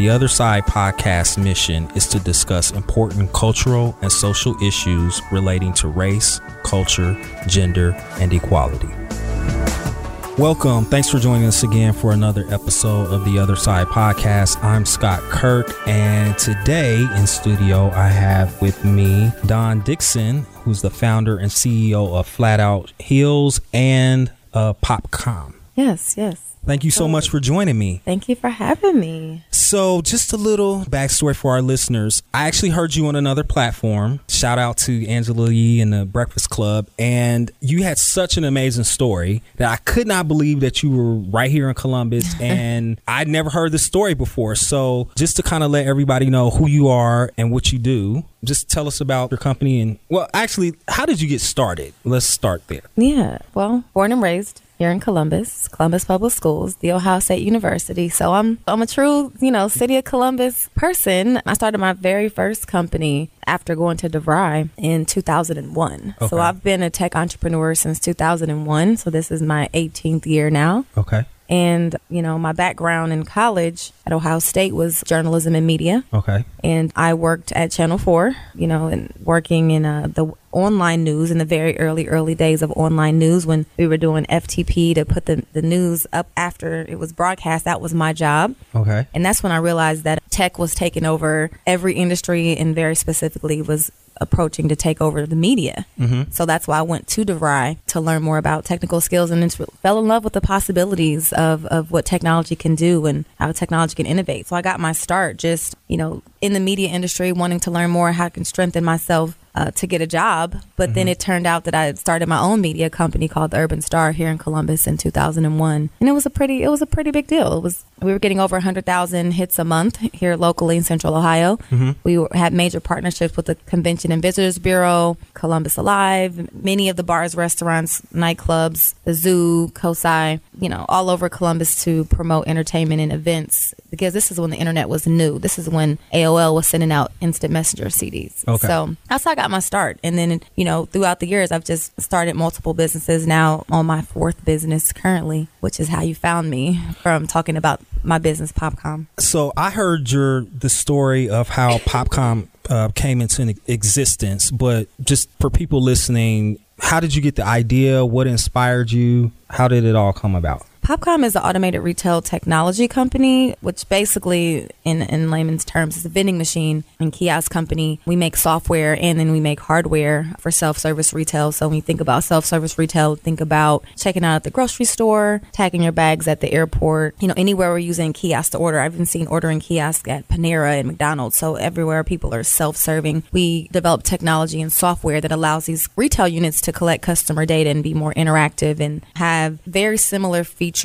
The Other Side podcast mission is to discuss important cultural and social issues relating to race, culture, gender, and equality. Welcome. Thanks for joining us again for another episode of the Other Side podcast. I'm Scott Kirk, and today in studio I have with me Dawn Dickson, who's the founder and CEO of Flat Out Heels and uh, Popcom. Yes, yes. Thank you so much for joining me. Thank you for having me. So, just a little backstory for our listeners. I actually heard you on another platform. Shout out to Angela Yee and the Breakfast Club. And you had such an amazing story that I could not believe that you were right here in Columbus. and I'd never heard this story before. So, just to kind of let everybody know who you are and what you do, just tell us about your company. And, well, actually, how did you get started? Let's start there. Yeah. Well, born and raised here in Columbus, Columbus Public Schools, the Ohio State University. So I'm I'm a true, you know, city of Columbus person. I started my very first company after going to DeVry in 2001. Okay. So I've been a tech entrepreneur since 2001. So this is my 18th year now. Okay. And, you know, my background in college at Ohio State was journalism and media. Okay. And I worked at Channel 4, you know, and working in uh, the online news in the very early, early days of online news when we were doing FTP to put the, the news up after it was broadcast. That was my job. Okay. And that's when I realized that tech was taking over every industry and very specifically was approaching to take over the media. Mm-hmm. So that's why I went to DeVry to learn more about technical skills and fell in love with the possibilities of, of what technology can do and how technology can innovate. So I got my start just, you know, in the media industry, wanting to learn more how I can strengthen myself uh, to get a job. But then it turned out that I had started my own media company called the Urban Star here in Columbus in 2001, and it was a pretty it was a pretty big deal. It was we were getting over 100,000 hits a month here locally in Central Ohio. Mm-hmm. We were, had major partnerships with the Convention and Visitors Bureau, Columbus Alive, many of the bars, restaurants, nightclubs, the zoo, COSI, you know, all over Columbus to promote entertainment and events because this is when the internet was new. This is when AOL was sending out instant messenger CDs. Okay. So that's how I got my start. And then, you know, throughout the years, I've just started multiple businesses now on my fourth business currently, which is how you found me from talking about my business, Popcom. So I heard your the story of how Popcom uh, came into existence, but just for people listening, how did you get the idea? What inspired you? How did it all come about? Popcom is an automated retail technology company, which basically, in, in layman's terms, is a vending machine and kiosk company. We make software and then we make hardware for self service retail. So when you think about self service retail, think about checking out at the grocery store, tagging your bags at the airport, you know, anywhere we're using kiosk to order. I've even seen ordering kiosk at Panera and McDonald's. So everywhere people are self serving, we develop technology and software that allows these retail units to collect customer data and be more interactive and have very similar features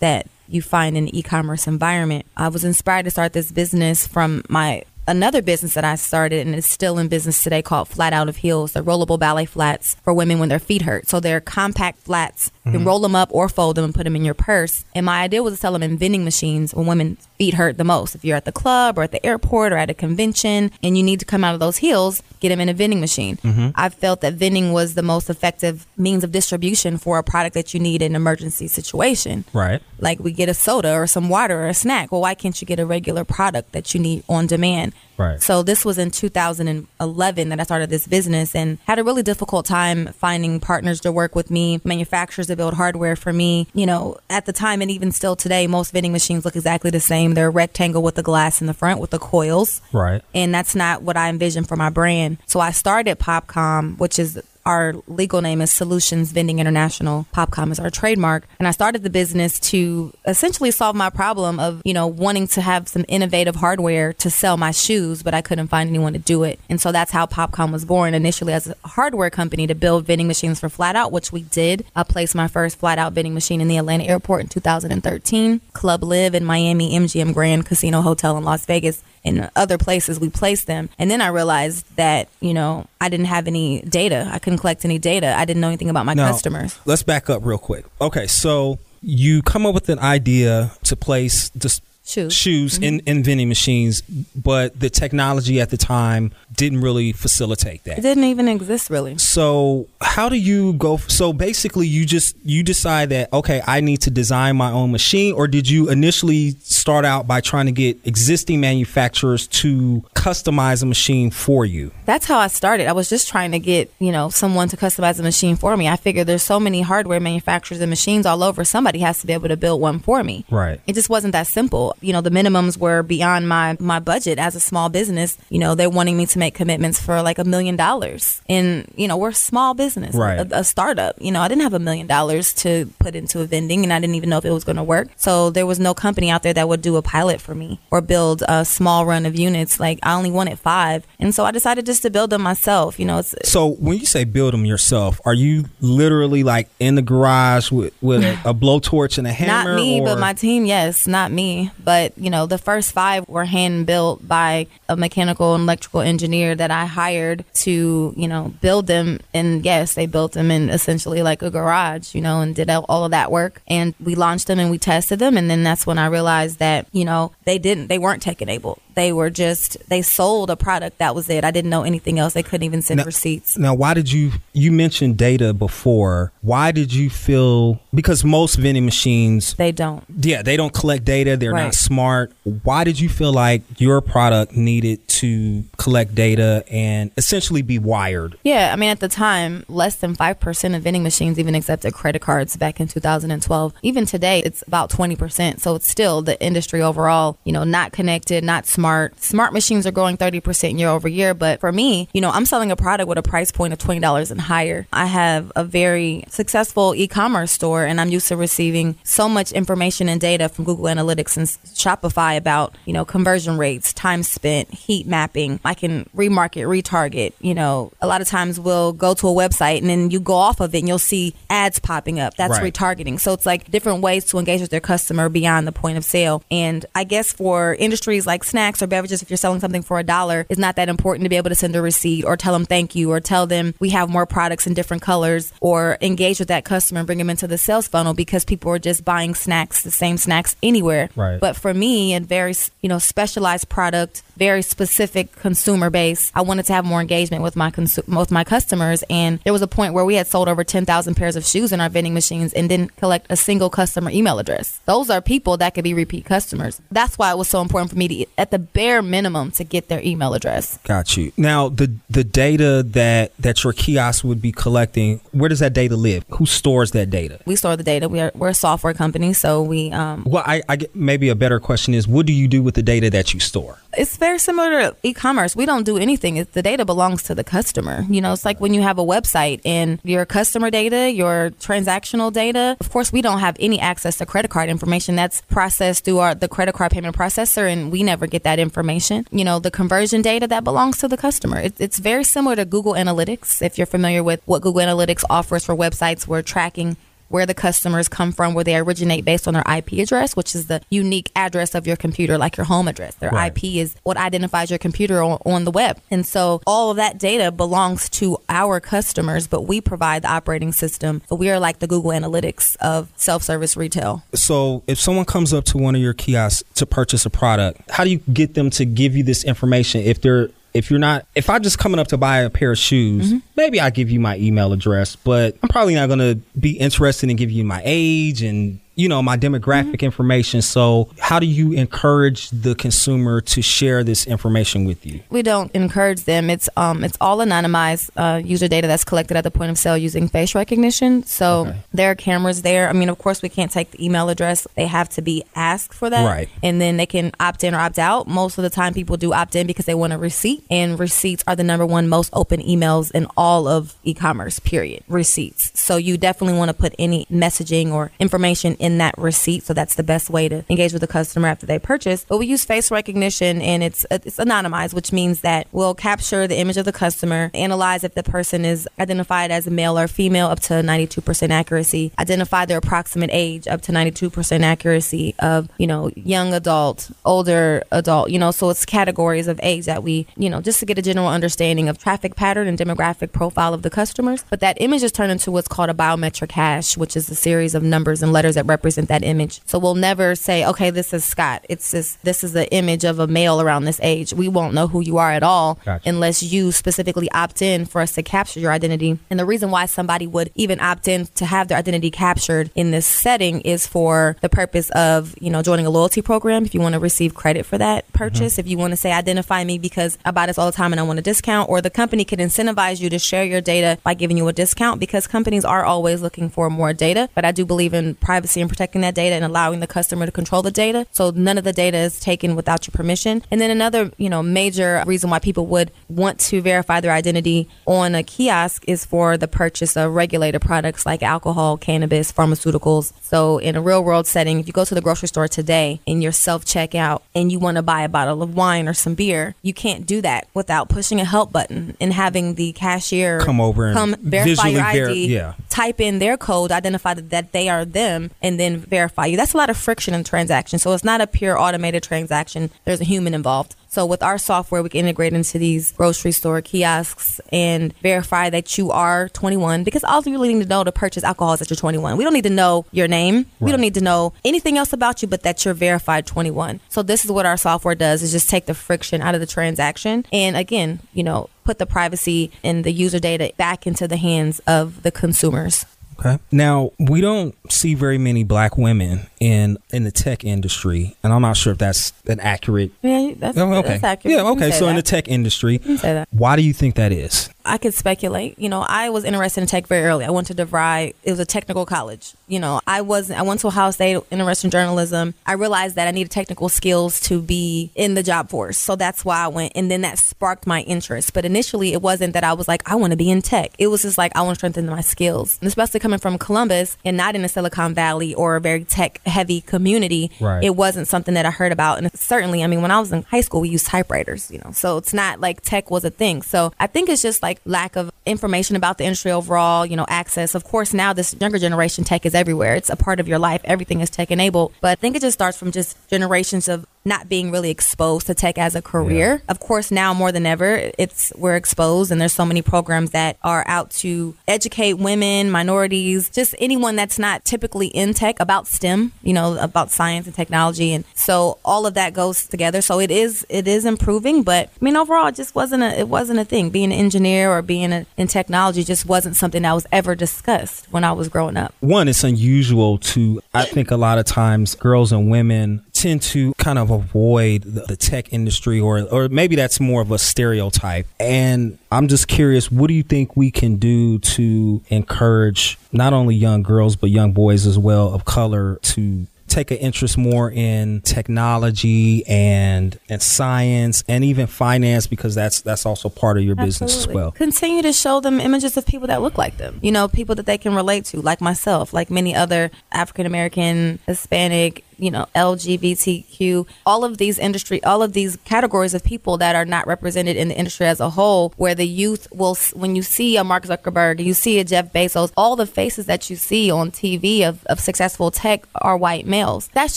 that you find in e-commerce environment. I was inspired to start this business from my another business that I started and is still in business today called Flat Out of Heels. They're rollable ballet flats for women when their feet hurt. So they're compact flats. You can roll them up or fold them and put them in your purse. And my idea was to sell them in vending machines when women's feet hurt the most. If you're at the club or at the airport or at a convention and you need to come out of those heels, get them in a vending machine. Mm-hmm. I felt that vending was the most effective means of distribution for a product that you need in an emergency situation Right. like we get a soda or some water or a snack. Well, why can't you get a regular product that you need on demand? Right. So this was in 2011 that I started this business and had a really difficult time finding partners to work with me, manufacturers to build hardware for me. You know, at the time and even still today, most vending machines look exactly the same. They're a rectangle with the glass in the front with the coils. Right. And that's not what I envisioned for my brand. So I started Popcom, which is our legal name is Solutions Vending International. Popcom is our trademark. And I started the business to essentially solve my problem of, you know, wanting to have some innovative hardware to sell my shoes, but I couldn't find anyone to do it. And so that's how Popcom was born initially as a hardware company to build vending machines for Flat Out, which we did. I placed my first Flat Out vending machine in the Atlanta airport in 2013. Club LIV in Miami, MGM Grand Casino Hotel in Las Vegas in other places we placed them. And then i realized that you know i didn't have any data. I couldn't collect any data. I didn't know anything about my Now, customers. Let's back up real quick. Okay, so you come up with an idea to place just shoes, shoes mm-hmm. in, in vending machines, but the technology at the time didn't really facilitate that. It didn't even exist really. So how do you go? So basically, you just you decide that okay, I need to design my own machine, or did you initially start out by trying to get existing manufacturers to customize a machine for you? That's how I started. I was just trying to get you know someone to customize a machine for me. I figured there's so many hardware manufacturers and machines all over. Somebody has to be able to build one for me. Right. It just wasn't that simple. You know, the minimums were beyond my my budget as a small business. You know, they're wanting me to make commitments for like a million dollars, and you know, we're a small business, right. a, a startup. You know, I didn't have a million dollars to put into a vending, and I didn't even know if it was going to work. So there was no company out there that would do a pilot for me or build a small run of units. Like I only wanted five, and so I decided just to build them myself. You know, so when you say build them yourself, are you literally like in the garage with with a, a blowtorch and a hammer? Not me, or? but my team. Yes, not me, but you know, the first five were hand built by a mechanical and electrical engineer that I hired to you know build them. And yes, they built them in essentially like a garage, you know, and did all of that work. And we launched them and we tested them, and then that's when I realized that you know they didn't, they weren't tech enabled they were just they sold a product that was it. I didn't know anything else. They couldn't even send now, receipts. now why did you you mentioned data before. Why did you feel because most vending machines they don't. Yeah they don't collect data. They're right. not smart. Why did you feel like your product needed to collect data and essentially be wired? Yeah i mean at the time less than 5% of vending machines even accepted credit cards back in 2012 even today it's about 20% so it's still the industry overall you know not connected not smart smart. Smart machines are growing 30% year over year. But for me, you know, I'm selling a product with a price point of $20 and higher. I have a very successful e commerce store and I'm used to receiving so much information and data from Google Analytics and Shopify about, you know, conversion rates, time spent, heat mapping. I can remarket, retarget. You know, a lot of times we'll go to a website and then you go off of it and you'll see ads popping up. That's right. retargeting. So it's like different ways to engage with their customer beyond the point of sale. And I guess for industries like snacks, snacks or beverages, if you're selling something for a dollar, it's not that important to be able to send a receipt or tell them thank you or tell them we have more products in different colors or engage with that customer and bring them into the sales funnel because people are just buying snacks, the same snacks anywhere. Right. But for me, a very you know specialized product, very specific consumer base, I wanted to have more engagement with my consu- with my customers. And there was a point where we had sold over 10,000 pairs of shoes in our vending machines and didn't collect a single customer email address. Those are people that could be repeat customers. That's why it was so important for me to, at the bare minimum to get their email address. Got you. Now the the data that that your kiosk would be collecting, where does that data live? Who stores that data? We store the data. We are we're a software company, so we. Um, well, I, I get, maybe a better question is, what do you do with the data that you store? It's very similar to e-commerce. We don't do anything. It's, the data belongs to the customer. You know, it's like when you have a website and your customer data, your transactional data. Of course, we don't have any access to credit card information. That's processed through our the credit card payment processor, and we never get that information. You know, the conversion data that belongs to the customer. It, it's very similar to Google Analytics. If you're familiar with what Google Analytics offers for websites, we're tracking where the customers come from, where they originate based on their IP address, which is the unique address of your computer, like your home address. Their right. IP is what identifies your computer on, on, the web. And so all of that data belongs to our customers, but we provide the operating system. So we are like the Google Analytics of self service retail. So if someone comes up to one of your kiosks to purchase a product, how do you get them to give you this information if they're if you're not if i'm just coming up to buy a pair of shoes mm-hmm. maybe i give you my email address but i'm probably not going to be interested in giving you my age and you know my demographic mm-hmm. information. So how do you encourage the consumer to share this information with you? We don't encourage them. It's um it's all anonymized uh, user data that's collected at the point of sale using face recognition. So okay. there are cameras there. I mean of course we can't take the email address. They have to be asked for that. Right. And then they can opt in or opt out. Most of the time people do opt in because they want a receipt. And receipts are the number one most open emails in all of e-commerce period. Receipts. So you definitely want to put any messaging or information in that receipt. So that's the best way to engage with the customer after they purchase. But we use face recognition and it's uh, it's anonymized, which means that we'll capture the image of the customer, analyze if the person is identified as a male or female up to 92% accuracy, identify their approximate age up to 92% accuracy of, you know, young adult, older adult, you know, so it's categories of age that we, you know, just to get a general understanding of traffic pattern and demographic profile of the customers. But that image is turned into what's called a biometric hash, which is a series of numbers and letters that represent represent that image. So we'll never say, okay, this is Scott. It's just, this is the image of a male around this age. We won't know who you are at all Gotcha. unless you specifically opt in for us to capture your identity. And the reason why somebody would even opt in to have their identity captured in this setting is for the purpose of, you know, joining a loyalty program. If you want to receive credit for that purchase, mm-hmm. if you want to say, identify me because I buy this all the time and I want a discount, or the company could incentivize you to share your data by giving you a discount because companies are always looking for more data. But I do believe in privacy and protecting that data and allowing the customer to control the data. So none of the data is taken without your permission. And then another, you know, major reason why people would want to verify their identity on a kiosk is for the purchase of regulated products like alcohol, cannabis, pharmaceuticals. So in a real world setting, if you go to the grocery store today and you're self checkout and you want to buy a bottle of wine or some beer, you can't do that without pushing a help button and having the cashier Come over and come verify your ver- ID, yeah. type in their code, identify that, that they are them, and then verify you. That's a lot of friction in transaction. So it's not a pure automated transaction. There's a human involved. So with our software, we can integrate into these grocery store kiosks and verify that you are 21 because all you really need to know to purchase alcohol is that you're 21. We don't need to know your name. We don't need to know anything else about you but that you're verified 21. So this is what our software does is just take the friction out of the transaction and again, you know, put the privacy and the user data back into the hands of the consumers. Okay. Now we don't see very many black women in in the tech industry, and I'm not sure if that's an accurate. Yeah, that's, Oh, okay. that's accurate. Yeah. Okay. say So in the tech industry, You can say that. why do you think that is? I could speculate. You know, I was interested in tech very early. I went to DeVry. It was a technical college. You know, I was I went to Ohio State, interested in journalism. I realized that I needed technical skills to be in the job force. So that's why I went. And then that sparked my interest. But initially, it wasn't that I was like, I want to be in tech. It was just like, I want to strengthen my skills. And especially coming from Columbus and not in a Silicon Valley or a very tech heavy community, Right. it wasn't something that I heard about. And certainly, I mean, when I was in high school, we used typewriters, you know, so it's not like tech was a thing. So I think it's just like lack of information about the industry overall, you know, access. Of course, now this younger generation tech is everywhere. It's a part of your life. Everything is tech enabled. But I think it just starts from just generations of not being really exposed to tech as a career. Of course, now more than ever, it's we're exposed and there's so many programs that are out to educate women, minorities, just anyone that's not typically in tech about STEM, you know, about science and technology and so all of that goes together. So it is it is improving, but I mean overall it just wasn't a it wasn't a thing. Being an engineer or being a, in technology just wasn't something that was ever discussed when I was growing up. One, it's unusual to. I think a lot of times girls and women tend to kind of avoid the, tech industry, or or maybe that's more of a stereotype. And I'm just curious, what do you think we can do to encourage not only young girls but young boys as well of color to take an interest more in technology and and science and even finance because that's that's also part of your business as well. Continue to show them images of people that look like them. You know, people that they can relate to, like myself, like many other African American, Hispanic, you know, LGBTQ, all of these industry, all of these categories of people that are not represented in the industry as a whole, where the youth will, when you see a Mark Zuckerberg, you see a Jeff Bezos, all the faces that you see on TV of, of successful tech are white males. That's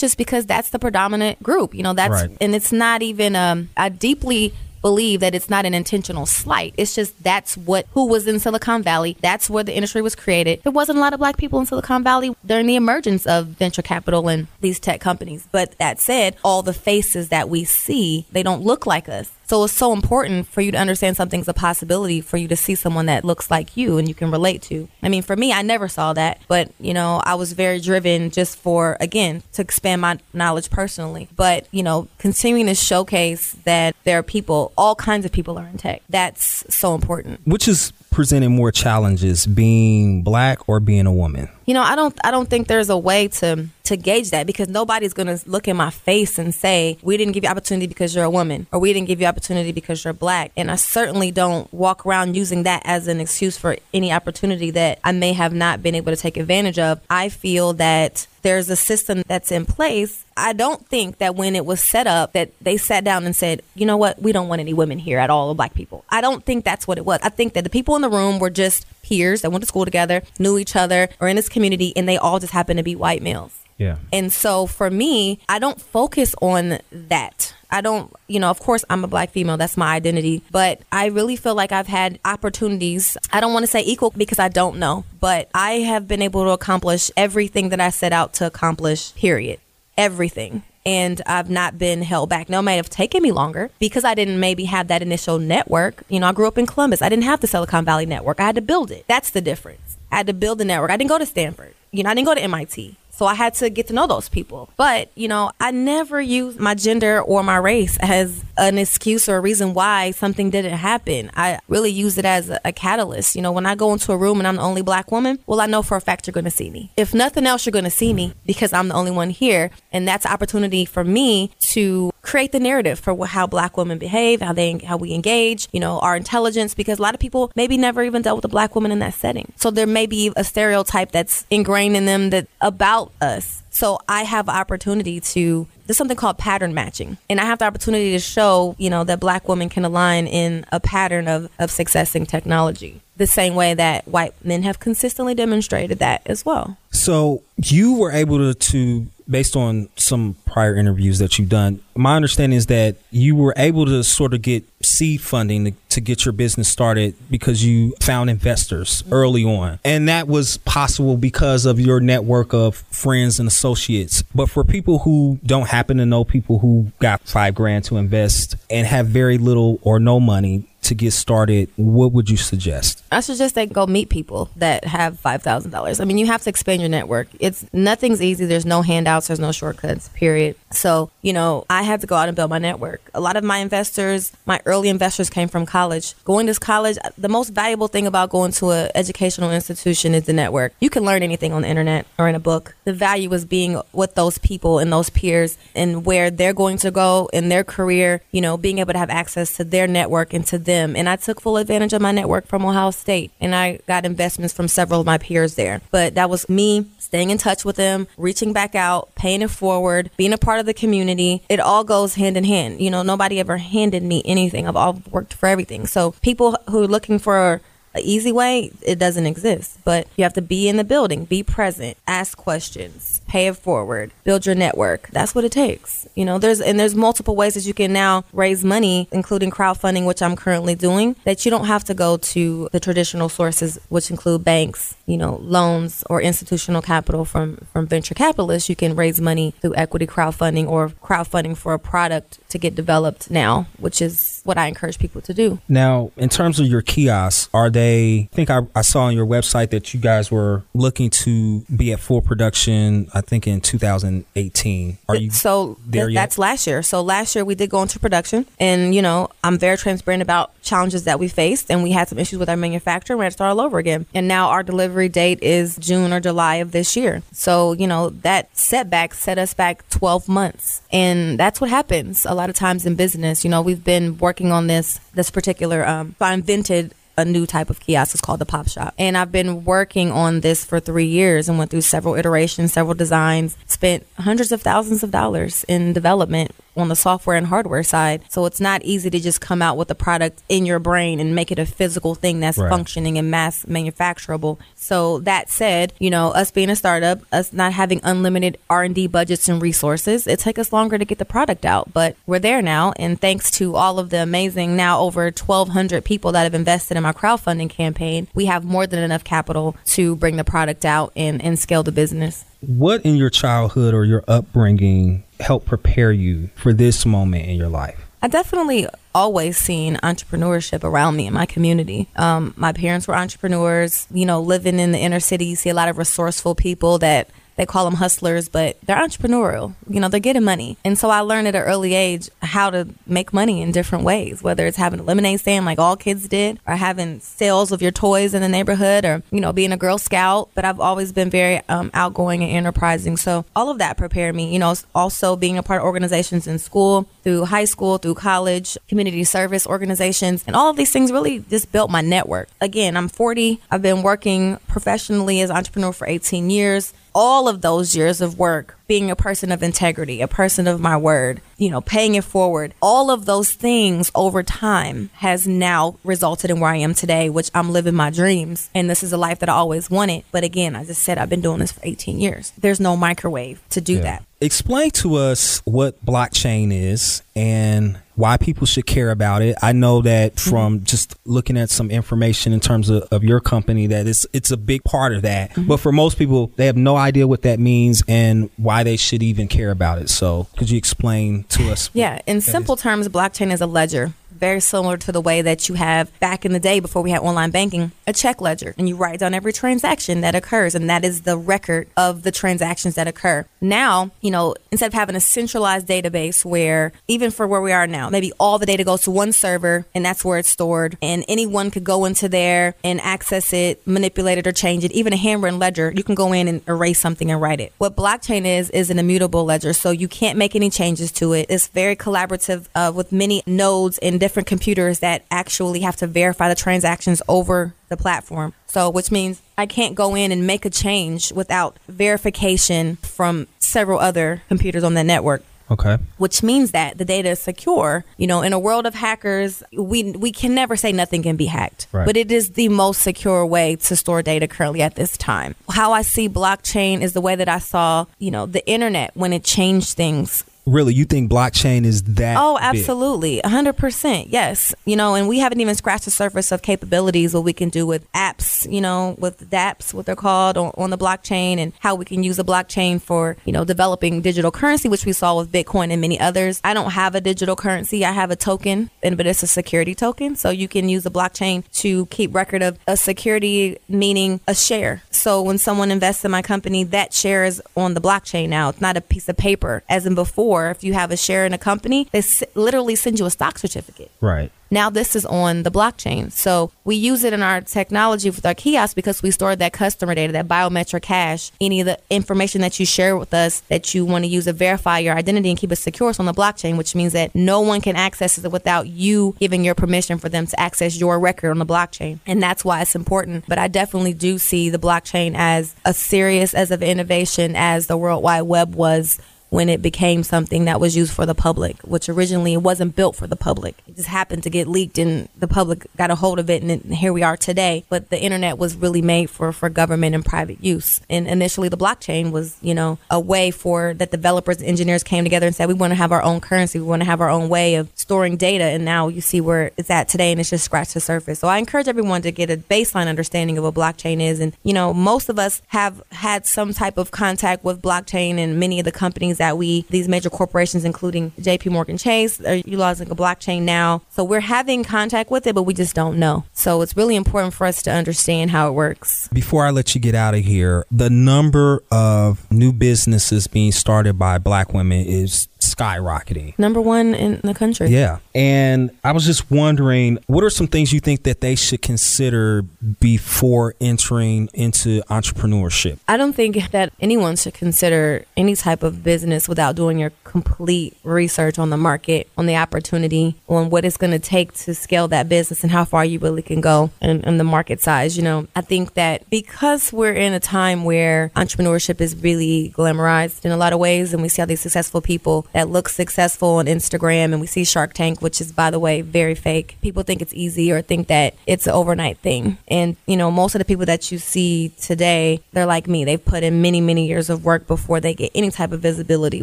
just because that's the predominant group. You know, that's, Right. and it's not even, um, I deeply believe that it's not an intentional slight. It's just that's what who was in Silicon Valley. That's where the industry was created. There wasn't a lot of black people in Silicon Valley during the emergence of venture capital and these tech companies. But that said, all the faces that we see, they don't look like us. So it's so important for you to understand something's a possibility for you to see someone that looks like you and you can relate to. I mean, for me, I never saw that, but you know, I was very driven just for again to expand my knowledge personally. But you know, continuing to showcase that there are people, all kinds of people are in tech. That's so important. Which is presenting more challenges, being black or being a woman? You know, I don't I don't think there's a way to to gauge that because nobody's going to look in my face and say, "We didn't give you opportunity because you're a woman," or "We didn't give you opportunity because you're black." And I certainly don't walk around using that as an excuse for any opportunity that I may have not been able to take advantage of. I feel that there's a system that's in place. I don't think that when it was set up that they sat down and said, "You know what? We don't want any women here at all, or black people." I don't think that's what it was. I think that the people in the room were just peers that went to school together, knew each other, or in this community community and they all just happen to be white males. Yeah. And so for me, I don't focus on that. I don't, you know, of course I'm a black female, that's my identity, but I really feel like I've had opportunities. I don't want to say equal because I don't know, but I have been able to accomplish everything that I set out to accomplish, period. Everything. And I've not been held back. Now, it may have taken me longer because I didn't maybe have that initial network. You know, I grew up in Columbus. I didn't have the Silicon Valley network. I had to build it. That's the difference. I had to build the network. I didn't go to Stanford. You know, I didn't go to MIT. So I had to get to know those people. But, you know, I never use my gender or my race as an excuse or a reason why something didn't happen. I really use it as a, a catalyst. You know, when I go into a room and I'm the only black woman, well, I know for a fact you're going to see me. If nothing else, you're going to see me because I'm the only one here. And that's opportunity for me to create the narrative for how black women behave, how they how we engage, you know, our intelligence because a lot of people maybe never even dealt with a black woman in that setting. So there may be a stereotype that's ingrained in them that about us. So I have opportunity to there's something called pattern matching. And I have the opportunity to show, you know, that black women can align in a pattern of, of success in technology. The same way that white men have consistently demonstrated that as well. So you were able to, to based on some prior interviews that you've done, my understanding is that you were able to sort of get seed funding to, to, get your business started because you found investors mm-hmm. early on. And that was possible because of your network of friends and associates. But for people who don't happen to know people who got five grand to invest and have very little or no money, to get started, what would you suggest? I suggest they go meet people that have five thousand dollars. I mean, you have to expand your network. It's nothing's easy. There's no handouts. There's no shortcuts. Period. So you know, I had to go out and build my network. A lot of my investors, my early investors, came from college. Going to college, the most valuable thing about going to an educational institution is the network. You can learn anything on the internet or in a book. The value is being with those people and those peers and where they're going to go in their career. You know, being able to have access to their network and to them. And I took full advantage of my network from Ohio State and I got investments from several of my peers there. But that was me staying in touch with them, reaching back out, paying it forward, being a part of the community. It all goes hand in hand. You know, nobody ever handed me anything. I've all worked for everything. So people who are looking for an easy way, it doesn't exist. But you have to be in the building, be present, ask questions, pay it forward, build your network. That's what it takes. You know, there's and there's multiple ways that you can now raise money, including crowdfunding, which I'm currently doing, that you don't have to go to the traditional sources, which include banks, you know, loans or institutional capital from from venture capitalists. You can raise money through equity crowdfunding or crowdfunding for a product to get developed now, which is what I encourage people to do. Now, in terms of your kiosks, are they I think I, I saw on your website that you guys were looking to be at full production I think in 2018. Are you so there th- That's last year. So last year we did go into production, and you know I'm very transparent about challenges that we faced, and we had some issues with our manufacturer. We had to start all over again, and now our delivery date is June or July of this year. So you know that setback set us back 12 months, and that's what happens a lot of times in business. You know we've been working on this this particular. Um, I invented a new type of kiosk. It's called the Pop Shop. And I've been working on this for three years and went through several iterations, several designs, spent hundreds of thousands of dollars in development on the software and hardware side. So it's not easy to just come out with a product in your brain and make it a physical thing that's right. functioning and mass manufacturable. So that said, you know, us being a startup, us not having unlimited R&D budgets and resources, it took us longer to get the product out, but we're there now and thanks to all of the amazing now over 1200 people that have invested in my crowdfunding campaign, we have more than enough capital to bring the product out and, and scale the business. What in your childhood or your upbringing helped prepare you for this moment in your life? I definitely always seen entrepreneurship around me in my community. Um, my parents were entrepreneurs. You know, living in the inner city, you see a lot of resourceful people that they call them hustlers, but they're entrepreneurial. You know, they're getting money. And so I learned at an early age how to make money in different ways, whether it's having a lemonade stand like all kids did, or having sales of your toys in the neighborhood, or, you know, being a Girl Scout. But I've always been very um, outgoing and enterprising. So all of that prepared me, you know, also being a part of organizations in school, through high school, through college, community service organizations, and all of these things really just built my network. Again, I'm 40. I've been working professionally as an entrepreneur for 18 years all of those years of work being a person of integrity, a person of my word, you know, paying it forward. All of those things over time has now resulted in where I am today, which I'm living my dreams. And this is a life that I always wanted. But again, I just said I've been doing this for 18 years. There's no microwave to do yeah. that. Explain to us what blockchain is and why people should care about it. I know that mm-hmm. from mm-hmm. just looking at some information in terms of, of your company that it's it's a big part of that. Mm-hmm. But for most people, they have no idea what that means and why they should even care about it. So could you explain to us? Yeah, in simple is? terms, blockchain is a ledger very similar to the way that you have back in the day before we had online banking, a check ledger, and you write down every transaction that occurs, and that is the record of the transactions that occur. Now, you know, instead of having a centralized database where even for where we are now, maybe all the data goes to one server and that's where it's stored, and anyone could go into there and access it, manipulate it, or change it. Even a handwritten ledger, you can go in and erase something and write it. What blockchain is is an immutable ledger, so you can't make any changes to it. It's very collaborative uh, with many nodes and different different computers that actually have to verify the transactions over the platform. So, which means I can't go in and make a change without verification from several other computers on the network. Okay. Which means that the data is secure. You know, in a world of hackers, we we can never say nothing can be hacked. Right. But it is the most secure way to store data currently at this time. How I see blockchain is the way that I saw, you know, the internet when it changed things really you think blockchain is that oh absolutely. Big? 100% yes. You know and we haven't even scratched the surface of capabilities what we can do with apps you know with dapps what they're called on, on the blockchain and how we can use the blockchain for you know developing digital currency which we saw with bitcoin and many others. I don't have a digital currency. I have a token and but it's a security token. So you can use the blockchain to keep record of a security meaning a share. So when someone invests in my company that share is on the blockchain now. It's not a piece of paper as in before or if you have a share in a company, they s- literally send you a stock certificate. Right. Now this is on the blockchain. So we use it in our technology with our kiosks because we store that customer data, that biometric cache, any of the information that you share with us that you want to use to verify your identity and keep it secure on the blockchain, which means that no one can access it without you giving your permission for them to access your record on the blockchain. And that's why it's important. But I definitely do see the blockchain as a serious as of innovation as the World Wide Web was when it became something that was used for the public, which originally it wasn't built for the public. It just happened to get leaked and the public got a hold of it and here we are today. But the internet was really made for, for government and private use. And initially the blockchain was, you know, a way for that developers and engineers came together and said, we want to have our own currency. We want to have our own way of storing data. And now you see where it's at today and it's just scratched the surface. So I encourage everyone to get a baseline understanding of what blockchain is. And, you know, most of us have had some type of contact with blockchain and many of the companies that we, these major corporations, including JP Morgan Chase, are utilizing a blockchain now. So we're having contact with it, but we just don't know. So it's really important for us to understand how it works. Before I let you get out of here, the number of new businesses being started by black women is skyrocketing. Number one in the country. Yeah. And I was just wondering, what are some things you think that they should consider before entering into entrepreneurship? I don't think that anyone should consider any type of business without doing your complete research on the market, on the opportunity, on what it's going to take to scale that business and how far you really can go and, and the market size. You know, I think that because we're in a time where entrepreneurship is really glamorized in a lot of ways and we see all these successful people that look successful on Instagram and we see Shark Tank, which is, by the way, very fake. People think it's easy or think that it's an overnight thing. And, you know, most of the people that you see today, they're like me. They've put in many, many years of work before they get any type of visibility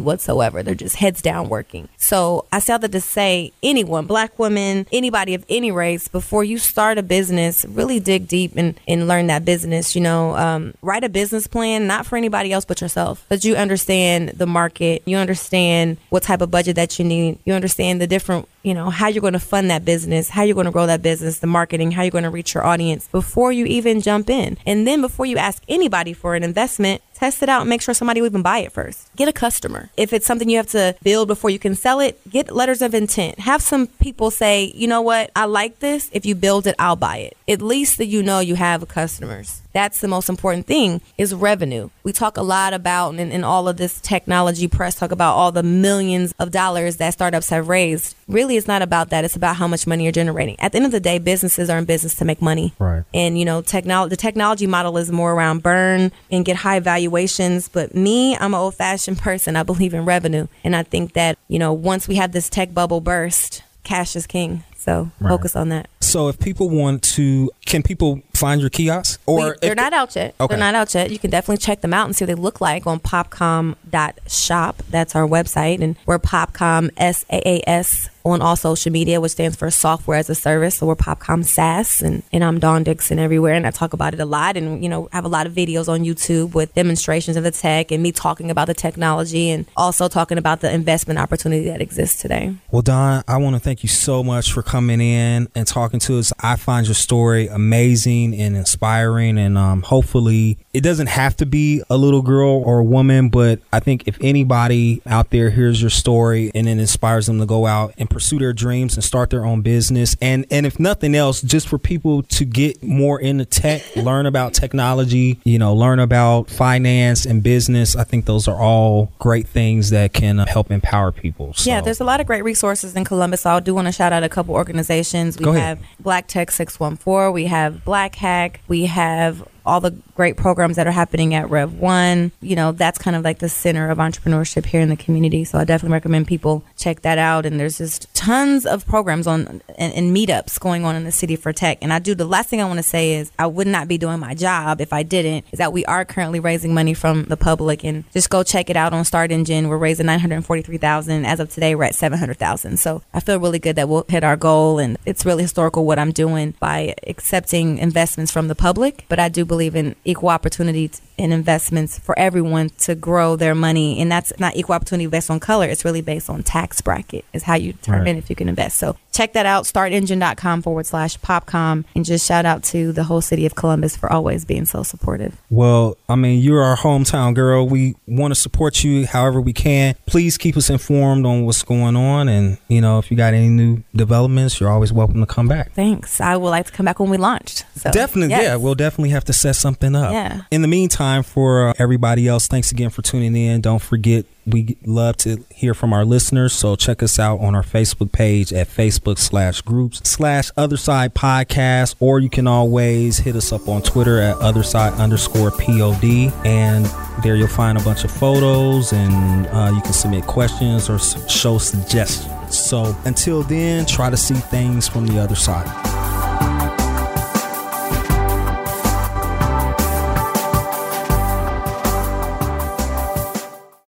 whatsoever. They're just heads down working. So I say that to say anyone, black women, anybody of any race, before you start a business, really dig deep and, and learn that business. You know, um, write a business plan, not for anybody else but yourself. But you understand the market, you understand what type of budget that you need. You understand the different, you know, how you're going to fund that business, how you're going to grow that business, the marketing, how you're going to reach your audience before you even jump in. And then before you ask anybody for an investment, test it out and make sure somebody will even buy it first. Get a customer. If it's something you have to build before you can sell it, get letters of intent. Have some people say, you know what, I like this. If you build it, I'll buy it. At least that you know you have customers. That's the most important thing is revenue. We talk a lot about in, all of this technology press talk about all the millions of dollars that startups have raised. Really really is not about that. It's about how much money you're generating. At the end of the day, businesses are in business to make money. Right. And you know, technology the technology model is more around burn and get high valuations. But me, I'm an old fashioned person. I believe in revenue. And I think that, you know, once we have this tech bubble burst, cash is king. So Right. focus on that. So if people want to, can people find your kiosks? Or We- they're not out yet. Okay. They're not out yet. You can definitely check them out and see what they look like on popcom.shop. That's our website. And we're Popcom S A A S on all social media, which stands for software as a service. So we're Popcom SaaS and, and I'm Dawn Dickson everywhere and I talk about it a lot and you know have a lot of videos on YouTube with demonstrations of the tech and me talking about the technology and also talking about the investment opportunity that exists today. Well, Dawn, I want to thank you so much for coming in and talking to us. I find your story amazing and inspiring, and um, hopefully, it doesn't have to be a little girl or a woman, but I think if anybody out there hears your story and it inspires them to go out and pursue their dreams and start their own business, and and if nothing else, just for people to get more into tech, learn about technology, you know, learn about finance and business. I think those are all great things that can uh, help empower people. Yeah, there's a lot of great resources in Columbus. So I do want to shout out a couple organizations. We have Black Tech 614, we have Black Hack, we have all the great programs that are happening at Rev1. You know, that's kind of like the center of entrepreneurship here in the community. So I definitely recommend people check that out. And there's just tons of programs on and, and meetups going on in the city for tech. And I do the last thing I want to say is I would not be doing my job if I didn't. Is that we are currently raising money from the public and just go check it out on StartEngine. We're raising nine hundred forty three thousand. As of today, we're at seven hundred thousand. So I feel really good that we'll hit our goal. And it's really historical what I'm doing by accepting investments from the public. But I do believe in equal opportunity in investments for everyone to grow their money. And that's not equal opportunity based on color. It's really based on tax bracket is how you determine Right. if you can invest. So check that out, startengine.com forward slash popcom. And just shout out to the whole city of Columbus for always being so supportive. Well, I mean, you're our hometown girl. We want to support you however we can. Please keep us informed on what's going on. And, you know, if you got any new developments, you're always welcome to come back. Thanks. I would like to come back when we launched. So, Definitely, yes. yeah. We'll definitely have to set something up. Yeah. In the meantime, for uh, everybody else, thanks again for tuning in. Don't forget, we love to hear from our listeners. So check us out on our Facebook page at Facebook slash groups slash Other Side Podcast, or you can always hit us up on Twitter at Other Side underscore Pod. And there you'll find a bunch of photos, and uh, you can submit questions or show suggestions. So until then, try to see things from the other side.